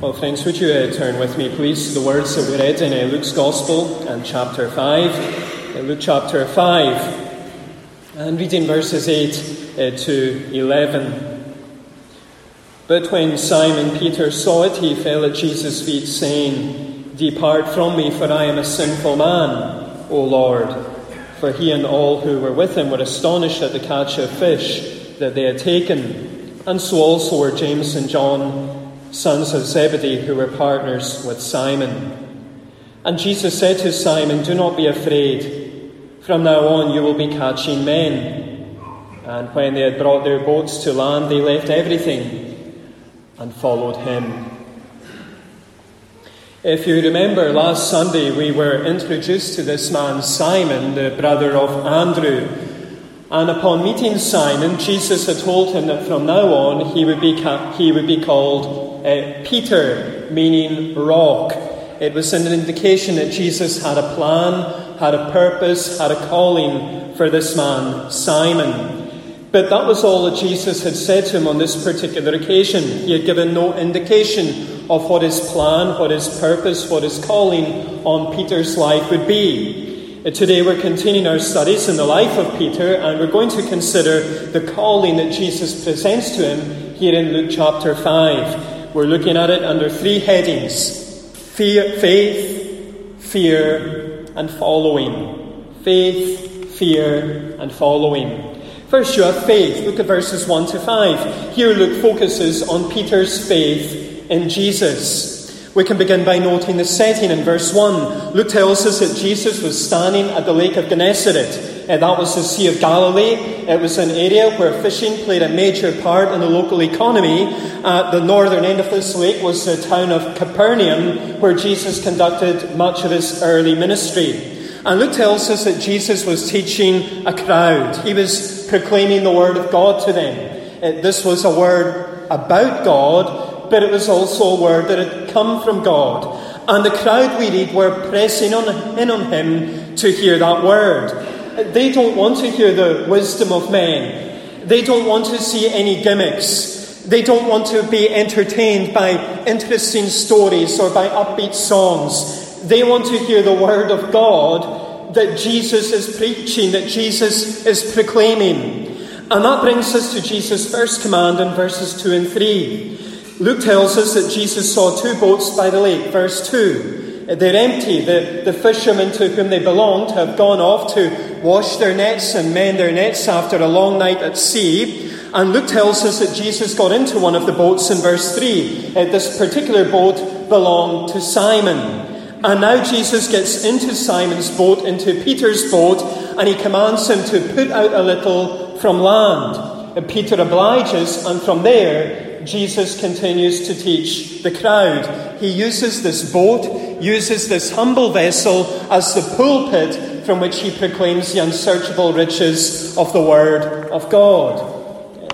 Well, friends, would you uh, turn with me, please, to the words that we read in uh, Luke's Gospel and chapter 5. Uh, Luke chapter 5, and reading verses 8 uh, to 11. But when Simon Peter saw it, he fell at Jesus' feet, saying, Depart from me, for I am a sinful man, O Lord. For he and all who were with him were astonished at the catch of fish that they had taken, and so also were James and John sons of Zebedee, who were partners with Simon. And Jesus said to Simon, Do not be afraid. From now on you will be catching men. And when they had brought their boats to land, they left everything and followed him. If you remember, last Sunday we were introduced to this man, Simon, the brother of Andrew. And upon meeting Simon, Jesus had told him that from now on he would be, he would be called uh, Peter, meaning rock. It was an indication that Jesus had a plan, had a purpose, had a calling for this man, Simon. But that was all that Jesus had said to him on this particular occasion. He had given no indication of what his plan, what his purpose, what his calling on Peter's life would be. Uh, today we're continuing our studies in the life of Peter, and we're going to consider the calling that Jesus presents to him here in Luke chapter 5. We're looking at it under three headings fear, faith, fear, and following. Faith, fear, and following. First, you have faith. Look at verses 1 to 5. Here, Luke focuses on Peter's faith in Jesus. We can begin by noting the setting in verse 1. Luke tells us that Jesus was standing at the lake of Gennesaret. Uh, that was the Sea of Galilee. It was an area where fishing played a major part in the local economy. At the northern end of this lake was the town of Capernaum, where Jesus conducted much of his early ministry. And Luke tells us that Jesus was teaching a crowd. He was proclaiming the word of God to them. Uh, this was a word about God, but it was also a word that had come from God. And the crowd, we read, were pressing on, in on him to hear that word. They don't want to hear the wisdom of men. They don't want to see any gimmicks. They don't want to be entertained by interesting stories or by upbeat songs. They want to hear the word of God that Jesus is preaching, that Jesus is proclaiming. And that brings us to Jesus' first command in verses 2 and 3. Luke tells us that Jesus saw two boats by the lake, verse 2. They're empty. The, the fishermen to whom they belonged have gone off to wash their nets and mend their nets after a long night at sea. And Luke tells us that Jesus got into one of the boats in verse 3. Uh, this particular boat belonged to Simon. And now Jesus gets into Simon's boat, into Peter's boat, and he commands him to put out a little from land. And Peter obliges, and from there, Jesus continues to teach the crowd. He uses this boat uses this humble vessel as the pulpit from which he proclaims the unsearchable riches of the Word of God.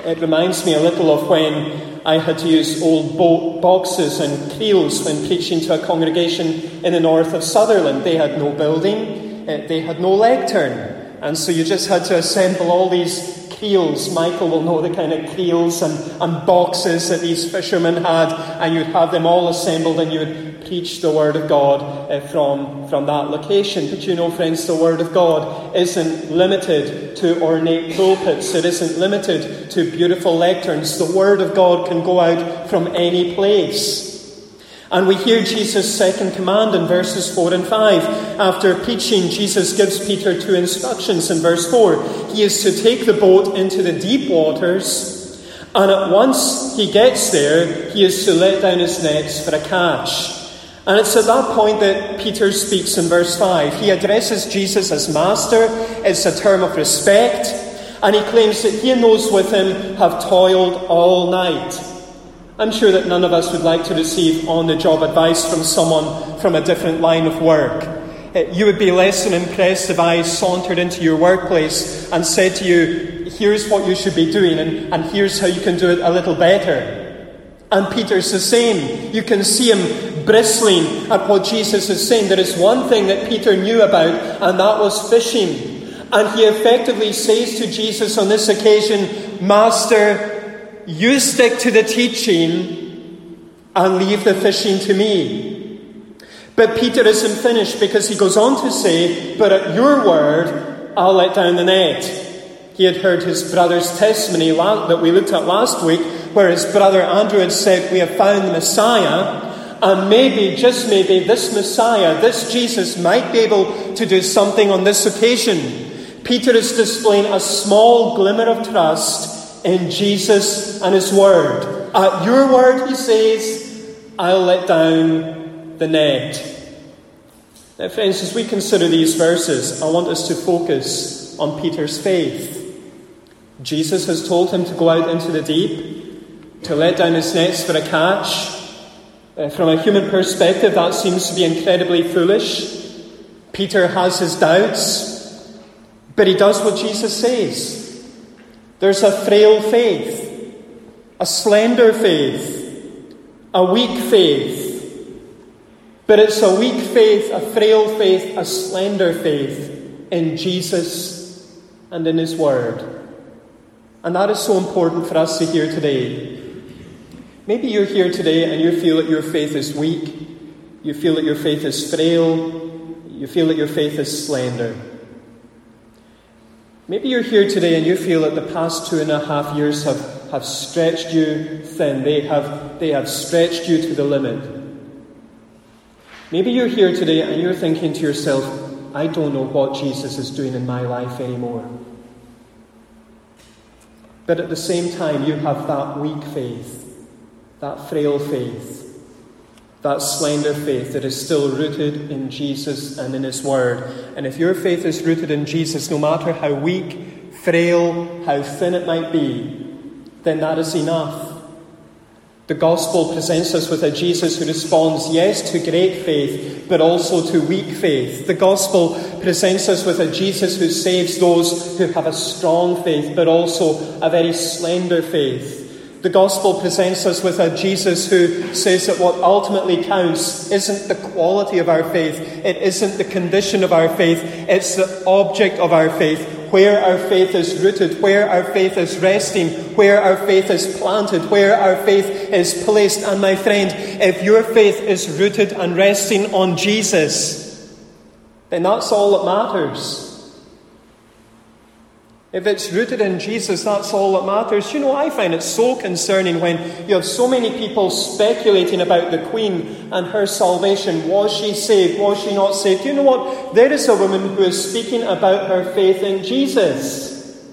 It reminds me a little of when I had to use old bo- boxes and creels when preaching to a congregation in the north of Sutherland. They had no building, eh, they had no lectern. And so you just had to assemble all these creels. Michael will know the kind of creels and, and boxes that these fishermen had, and you'd have them all assembled and you would preach the Word of God uh, from, from that location. But you know, friends, the Word of God isn't limited to ornate pulpits, it isn't limited to beautiful lecterns. The Word of God can go out from any place. And we hear Jesus' second command in verses 4 and 5. After preaching, Jesus gives Peter two instructions in verse 4. He is to take the boat into the deep waters, and at once he gets there, he is to let down his nets for a catch. And it's at that point that Peter speaks in verse 5. He addresses Jesus as Master, it's a term of respect, and he claims that he and those with him have toiled all night. I'm sure that none of us would like to receive on the job advice from someone from a different line of work. Eh, you would be less than impressed if I sauntered into your workplace and said to you, here's what you should be doing, and, and here's how you can do it a little better. And Peter's the same. You can see him bristling at what Jesus is saying. There is one thing that Peter knew about, and that was fishing. And he effectively says to Jesus on this occasion, Master, you stick to the teaching, and leave the fishing to me. But Peter isn't finished because he goes on to say, But at your word, I'll let down the net. He had heard his brother's testimony that we looked at last week, where his brother Andrew had said, We have found the Messiah. And maybe, just maybe, this Messiah, this Jesus, might be able to do something on this occasion. Peter is displaying a small glimmer of trust in Jesus and his word. At your word, he says, I'll let down the net. Now, friends, as we consider these verses, I want us to focus on Peter's faith. Jesus has told him to go out into the deep, to let down his nets for a catch. Uh, from a human perspective, that seems to be incredibly foolish. Peter has his doubts. But he does what Jesus says. There's a frail faith, a slender faith, a weak faith. But it's a weak faith, a frail faith, a slender faith in Jesus and in His Word. And that is so important for us to hear today. Maybe you're here today and you feel that your faith is weak, you feel that your faith is frail, you feel that your faith is slender. Maybe you're here today and you feel that the past two and a half years have, have stretched you thin. They have, they have stretched you to the limit. Maybe you're here today and you're thinking to yourself, I don't know what Jesus is doing in my life anymore. But at the same time, you have that weak faith, that frail faith that slender faith that is still rooted in Jesus and in His Word. And if your faith is rooted in Jesus, no matter how weak, frail, how thin it might be, then that is enough. The gospel presents us with a Jesus who responds, yes, to great faith, but also to weak faith. The gospel presents us with a Jesus who saves those who have a strong faith, but also a very slender faith. The gospel presents us with a Jesus who says that what ultimately counts isn't the quality of our faith, it isn't the condition of our faith, it's the object of our faith, where our faith is rooted, where our faith is resting, where our faith is planted, where our faith is placed. And my friend, if your faith is rooted and resting on Jesus, then that's all that matters. If it's rooted in Jesus, that's all that matters. You know, I find it so concerning when you have so many people speculating about the Queen and her salvation. Was she saved? Was she not saved? You know what? There is a woman who is speaking about her faith in Jesus.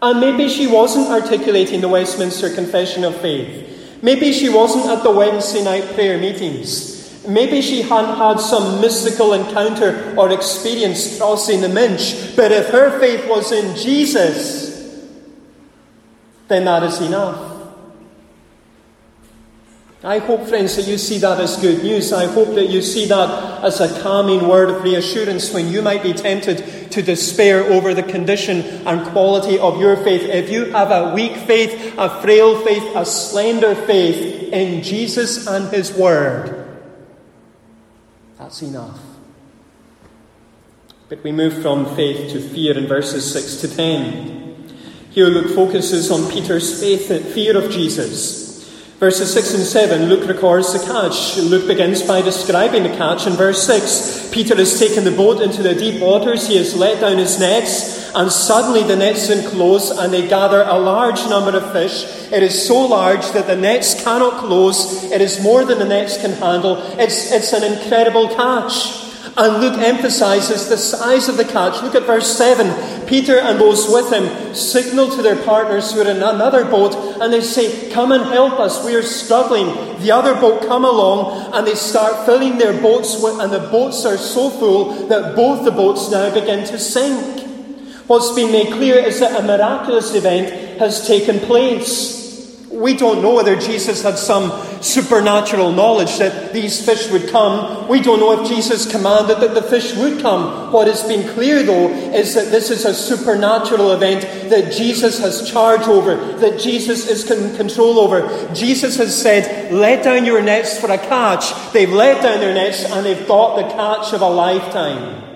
And maybe she wasn't articulating the Westminster Confession of Faith. Maybe she wasn't at the Wednesday night prayer meetings. Maybe she hadn't had some mystical encounter or experience crossing the Minch, but if her faith was in Jesus, then that is enough. I hope, friends, that you see that as good news. I hope that you see that as a calming word of reassurance when you might be tempted to despair over the condition and quality of your faith. If you have a weak faith, a frail faith, a slender faith in Jesus and His Word, that's enough. But we move from faith to fear in verses 6 to 10. Here Luke focuses on Peter's faith and fear of Jesus. Verses 6 and 7, Luke records the catch. Luke begins by describing the catch in verse 6. Peter has taken the boat into the deep waters, he has let down his nets, and suddenly the nets unclose and they gather a large number of fish. It is so large that the nets cannot close. It is more than the nets can handle. It's, it's an incredible catch. And Luke emphasizes the size of the catch. Look at verse 7. Peter and those with him signal to their partners who are in another boat and they say, Come and help us, we are struggling. The other boat come along and they start filling their boats, with, and the boats are so full that both the boats now begin to sink. What's been made clear is that a miraculous event has taken place. We don't know whether Jesus had some supernatural knowledge that these fish would come. We don't know if Jesus commanded that the fish would come. What has been clear, though, is that this is a supernatural event that Jesus has charge over, that Jesus is in control over. Jesus has said, Let down your nets for a catch. They've let down their nets and they've got the catch of a lifetime.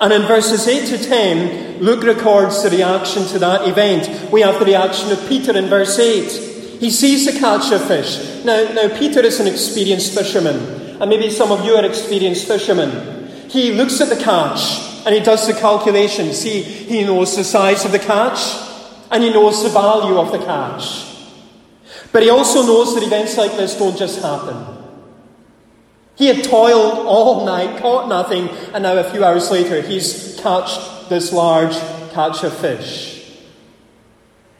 And in verses 8 to 10, Luke records the reaction to that event. We have the reaction of Peter in verse 8. He sees the catch of fish. Now, now Peter is an experienced fisherman, and maybe some of you are experienced fishermen. He looks at the catch and he does the calculations. He, he knows the size of the catch and he knows the value of the catch. But he also knows that events like this don't just happen. He had toiled all night, caught nothing, and now a few hours later he's catched this large catch of fish.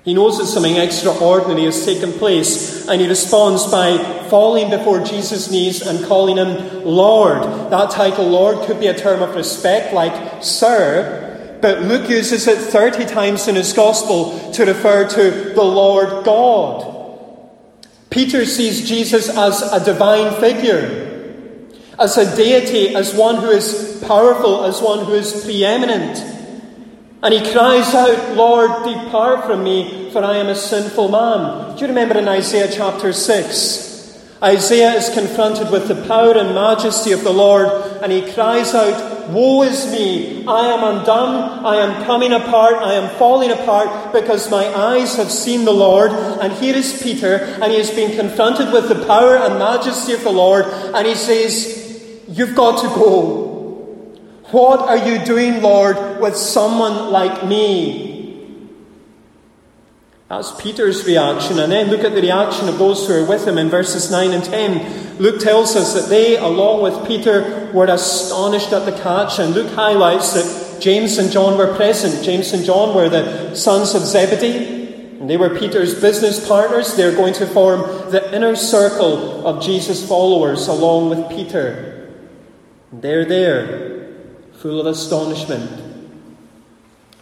He knows that something extraordinary has taken place, and he responds by falling before Jesus' knees and calling him Lord. That title, Lord, could be a term of respect, like Sir, but Luke uses it 30 times in his Gospel to refer to the Lord God. Peter sees Jesus as a divine figure, as a deity, as one who is powerful, as one who is preeminent. And he cries out, Lord, depart from me, for I am a sinful man. Do you remember in Isaiah chapter 6? Isaiah is confronted with the power and majesty of the Lord, and he cries out, Woe is me! I am undone, I am coming apart, I am falling apart, because my eyes have seen the Lord. And here is Peter, and he has been confronted with the power and majesty of the Lord, and he says, You've got to go. What are you doing, Lord, with someone like me? That's Peter's reaction. And then look at the reaction of those who are with him in verses 9 and 10. Luke tells us that they, along with Peter, were astonished at the catch. And Luke highlights that James and John were present. James and John were the sons of Zebedee. And they were Peter's business partners. They're going to form the inner circle of Jesus' followers along with Peter. They're there, full of astonishment.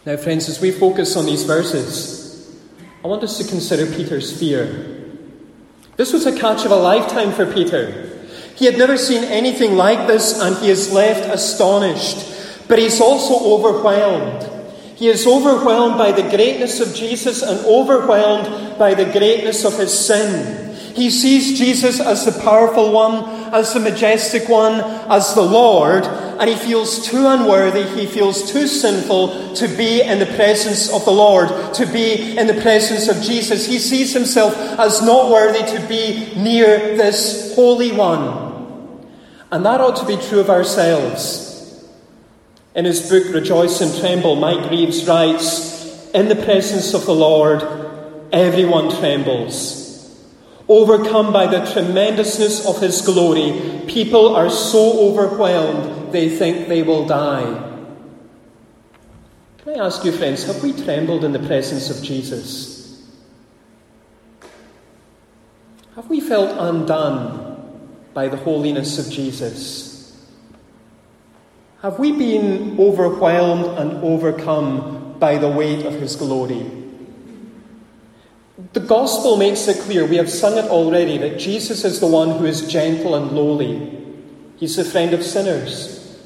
Now, friends, as we focus on these verses, I want us to consider Peter's fear. This was a catch of a lifetime for Peter. He had never seen anything like this, and he is left astonished. But he's also overwhelmed. He is overwhelmed by the greatness of Jesus and overwhelmed by the greatness of his sin. He sees Jesus as the powerful one, as the majestic one, as the Lord, and he feels too unworthy, he feels too sinful to be in the presence of the Lord, to be in the presence of Jesus. He sees himself as not worthy to be near this Holy One. And that ought to be true of ourselves. In his book, Rejoice and Tremble, Mike Reeves writes In the presence of the Lord, everyone trembles. Overcome by the tremendousness of His glory, people are so overwhelmed they think they will die. Can I ask you, friends, have we trembled in the presence of Jesus? Have we felt undone by the holiness of Jesus? Have we been overwhelmed and overcome by the weight of His glory? The gospel makes it clear, we have sung it already, that Jesus is the one who is gentle and lowly. He's the friend of sinners.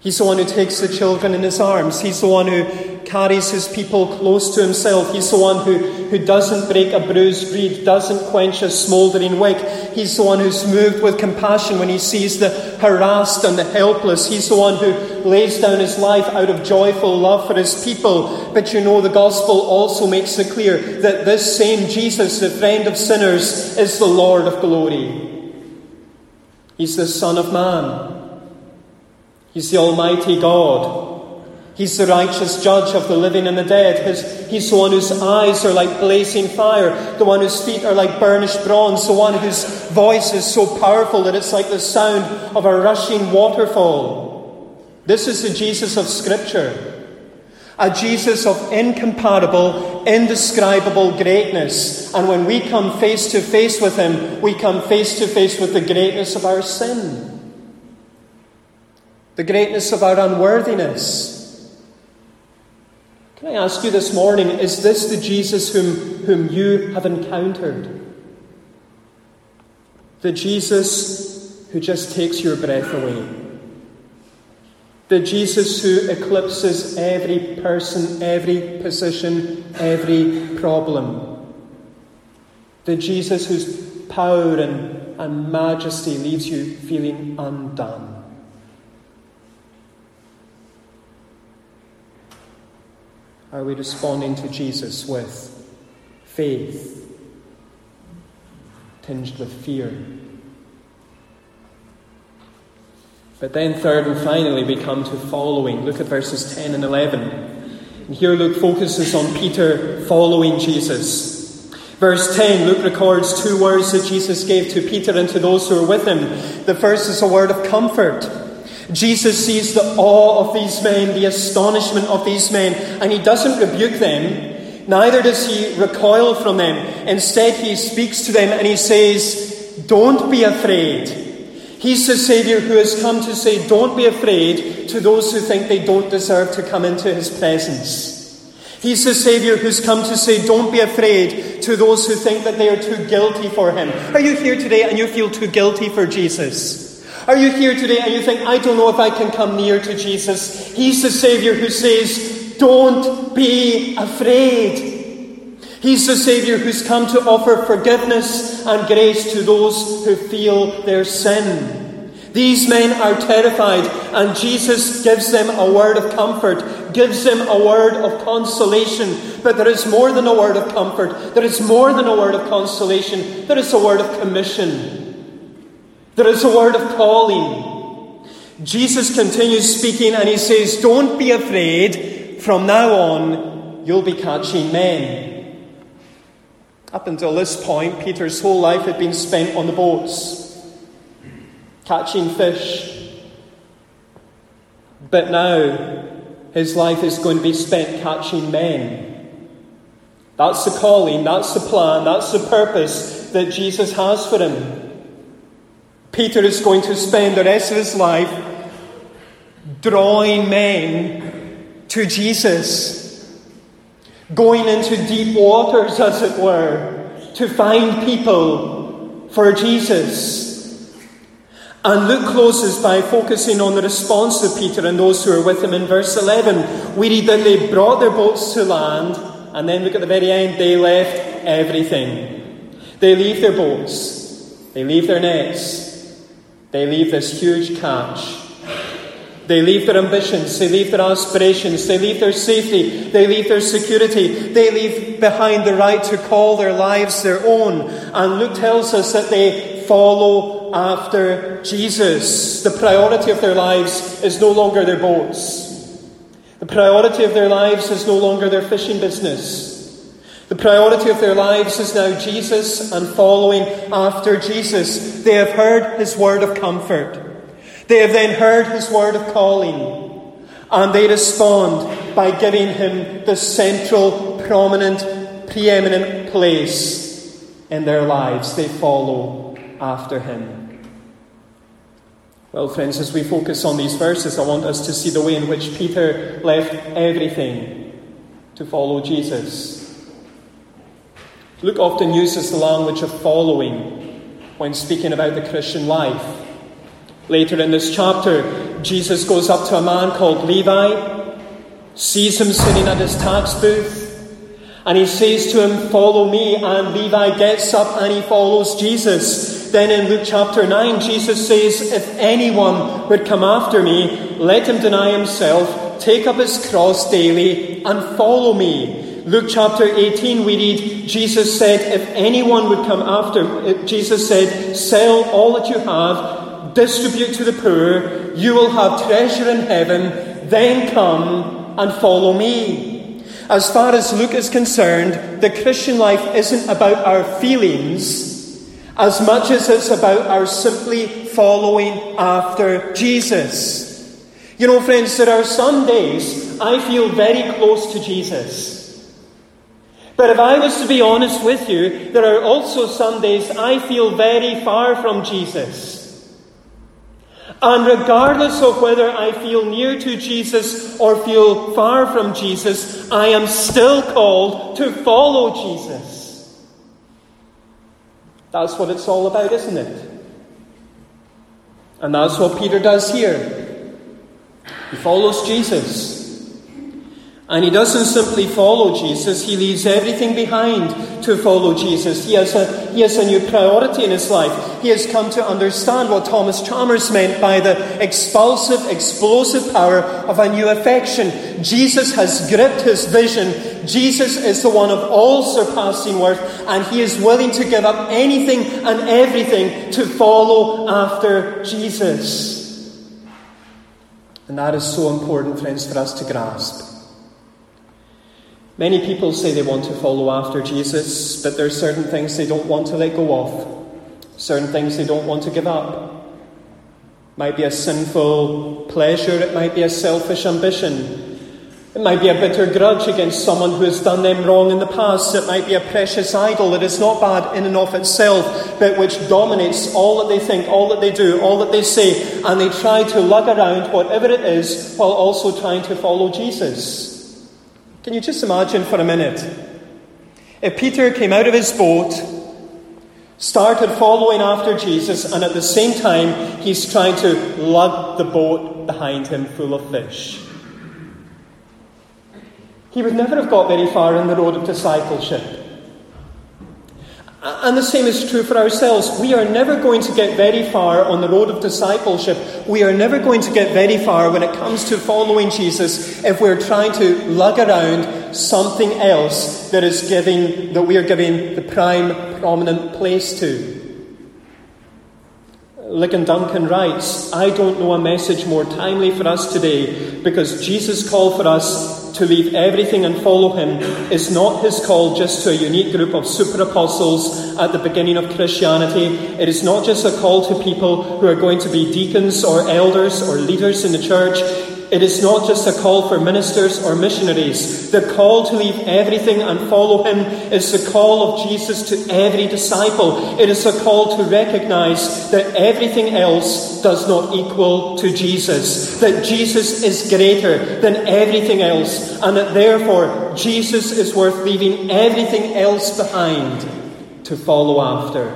He's the one who takes the children in his arms. He's the one who carries his people close to himself. He's the one who, who doesn't break a bruised reed, doesn't quench a smouldering wick. He's the one who's moved with compassion when he sees the harassed and the helpless. He's the one who lays down his life out of joyful love for his people. But you know, the gospel also makes it clear that this same Jesus, the friend of sinners, is the Lord of glory. He's the Son of Man. He's the Almighty God. He's the righteous judge of the living and the dead. His, he's the one whose eyes are like blazing fire, the one whose feet are like burnished bronze, the one whose voice is so powerful that it's like the sound of a rushing waterfall. This is the Jesus of Scripture. A Jesus of incomparable, indescribable greatness. And when we come face to face with him, we come face to face with the greatness of our sin the greatness of our unworthiness. Can I ask you this morning, is this the Jesus whom, whom you have encountered? The Jesus who just takes your breath away. The Jesus who eclipses every person, every position, every problem. The Jesus whose power and, and majesty leaves you feeling undone. Are we responding to Jesus with faith, tinged with fear. But then, third and finally, we come to following. Look at verses 10 and 11. And here Luke focuses on Peter following Jesus. Verse 10, Luke records two words that Jesus gave to Peter and to those who were with him. The first is a word of comfort. Jesus sees the awe of these men, the astonishment of these men, and he doesn't rebuke them, neither does he recoil from them. Instead, he speaks to them and he says, Don't be afraid. He's the Saviour who has come to say, Don't be afraid to those who think they don't deserve to come into His presence. He's the Saviour who's come to say, Don't be afraid to those who think that they are too guilty for Him. Are you here today and you feel too guilty for Jesus? Are you here today and you think, I don't know if I can come near to Jesus? He's the Saviour who says, Don't be afraid. He's the Saviour who's come to offer forgiveness and grace to those who feel their sin. These men are terrified, and Jesus gives them a word of comfort, gives them a word of consolation. But there is more than a word of comfort, there is more than a word of consolation, there is a word of commission, there is a word of calling. Jesus continues speaking, and he says, Don't be afraid, from now on, you'll be catching men. Up until this point, Peter's whole life had been spent on the boats, catching fish. But now, his life is going to be spent catching men. That's the calling, that's the plan, that's the purpose that Jesus has for him. Peter is going to spend the rest of his life drawing men to Jesus going into deep waters, as it were, to find people for Jesus. And Luke closes by focusing on the response of Peter and those who are with him. In verse 11, we read that they brought their boats to land, and then look at the very end, they left everything. They leave their boats, they leave their nets, they leave this huge catch, they leave their ambitions, they leave their aspirations, they leave their safety, they leave their security, they leave behind the right to call their lives their own. And Luke tells us that they follow after Jesus. The priority of their lives is no longer their boats. The priority of their lives is no longer their fishing business. The priority of their lives is now Jesus and following after Jesus. They have heard his word of comfort. They have then heard his word of calling, and they respond by giving him the central, prominent, preeminent place in their lives. They follow after him. Well, friends, as we focus on these verses, I want us to see the way in which Peter left everything to follow Jesus. Luke often uses the language of following when speaking about the Christian life. Later in this chapter, Jesus goes up to a man called Levi, sees him sitting at his tax booth, and he says to him, Follow me. And Levi gets up and he follows Jesus. Then in Luke chapter 9, Jesus says, If anyone would come after me, let him deny himself, take up his cross daily, and follow me. Luke chapter 18, we read, Jesus said, If anyone would come after, uh, Jesus said, Sell all that you have distribute to the poor, you will have treasure in heaven, then come and follow me. As far as Luke is concerned, the Christian life isn't about our feelings as much as it's about our simply following after Jesus. You know, friends, there are some days I feel very close to Jesus. But if I was to be honest with you, there are also some days I feel very far from Jesus. And regardless of whether I feel near to Jesus or feel far from Jesus, I am still called to follow Jesus. That's what it's all about, isn't it? And that's what Peter does here. He follows Jesus. And he doesn't simply follow Jesus, he leaves everything behind to follow Jesus. He has, a, he has a new priority in his life. He has come to understand what Thomas Chalmers meant by the expulsive, explosive power of a new affection. Jesus has gripped his vision. Jesus is the one of all surpassing worth, and he is willing to give up anything and everything to follow after Jesus. And that is so important, friends, for us to grasp. Many people say they want to follow after Jesus, but there are certain things they don't want to let go of, certain things they don't want to give up. It might be a sinful pleasure, it might be a selfish ambition. It might be a bitter grudge against someone who has done them wrong in the past. It might be a precious idol that is not bad in and of itself, but which dominates all that they think, all that they do, all that they say, and they try to lug around whatever it is while also trying to follow Jesus. Can you just imagine for a minute? If Peter came out of his boat, started following after Jesus, and at the same time he's trying to lug the boat behind him full of fish. He would never have got very far in the road of discipleship. And the same is true for ourselves. We are never going to get very far on the road of discipleship. We are never going to get very far when it comes to following Jesus if we're trying to lug around something else that is giving that we are giving the prime prominent place to. Ligon Duncan writes, I don't know a message more timely for us today because Jesus' called for us to leave everything and follow him is not his call just to a unique group of super apostles at the beginning of Christianity. It is not just a call to people who are going to be deacons or elders or leaders in the church. It is not just a call for ministers or missionaries. The call to leave everything and follow Him is the call of Jesus to every disciple. It is a call to recognize that everything else does not equal to Jesus. That Jesus is greater than everything else. And that therefore Jesus is worth leaving everything else behind to follow after.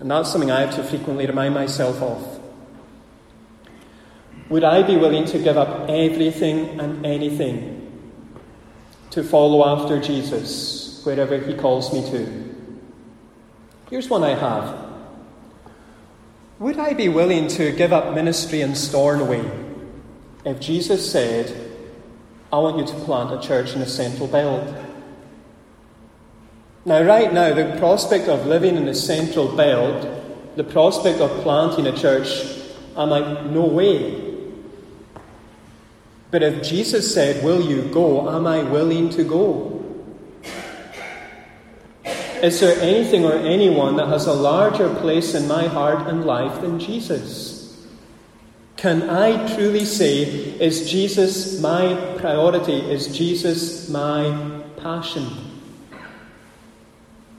And that's something I have to frequently remind myself of. Would I be willing to give up everything and anything to follow after Jesus wherever he calls me to? Here's one I have. Would I be willing to give up ministry in Stornoway if Jesus said, I want you to plant a church in the central belt? Now, right now, the prospect of living in the central belt, the prospect of planting a church, I'm like, no way. But if Jesus said, Will you go? Am I willing to go? Is there anything or anyone that has a larger place in my heart and life than Jesus? Can I truly say, Is Jesus my priority? Is Jesus my passion?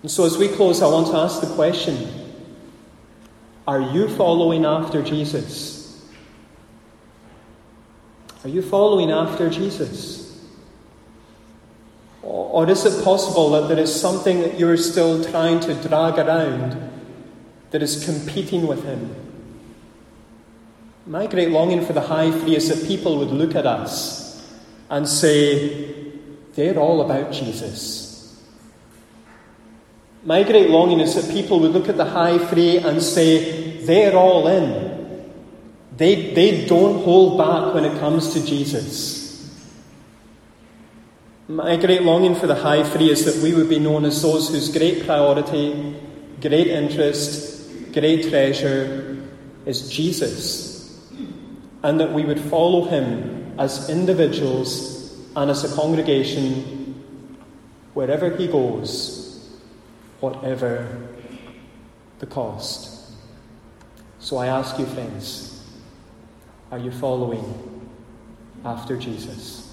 And so, as we close, I want to ask the question Are you following after Jesus? Are you following after Jesus? Or is it possible that there is something that you're still trying to drag around that is competing with Him? My great longing for the high free is that people would look at us and say, they're all about Jesus. My great longing is that people would look at the high free and say, they're all in. They, they don't hold back when it comes to Jesus. My great longing for the high free is that we would be known as those whose great priority, great interest, great treasure is Jesus. And that we would follow him as individuals and as a congregation wherever he goes, whatever the cost. So I ask you, friends, are you following after Jesus?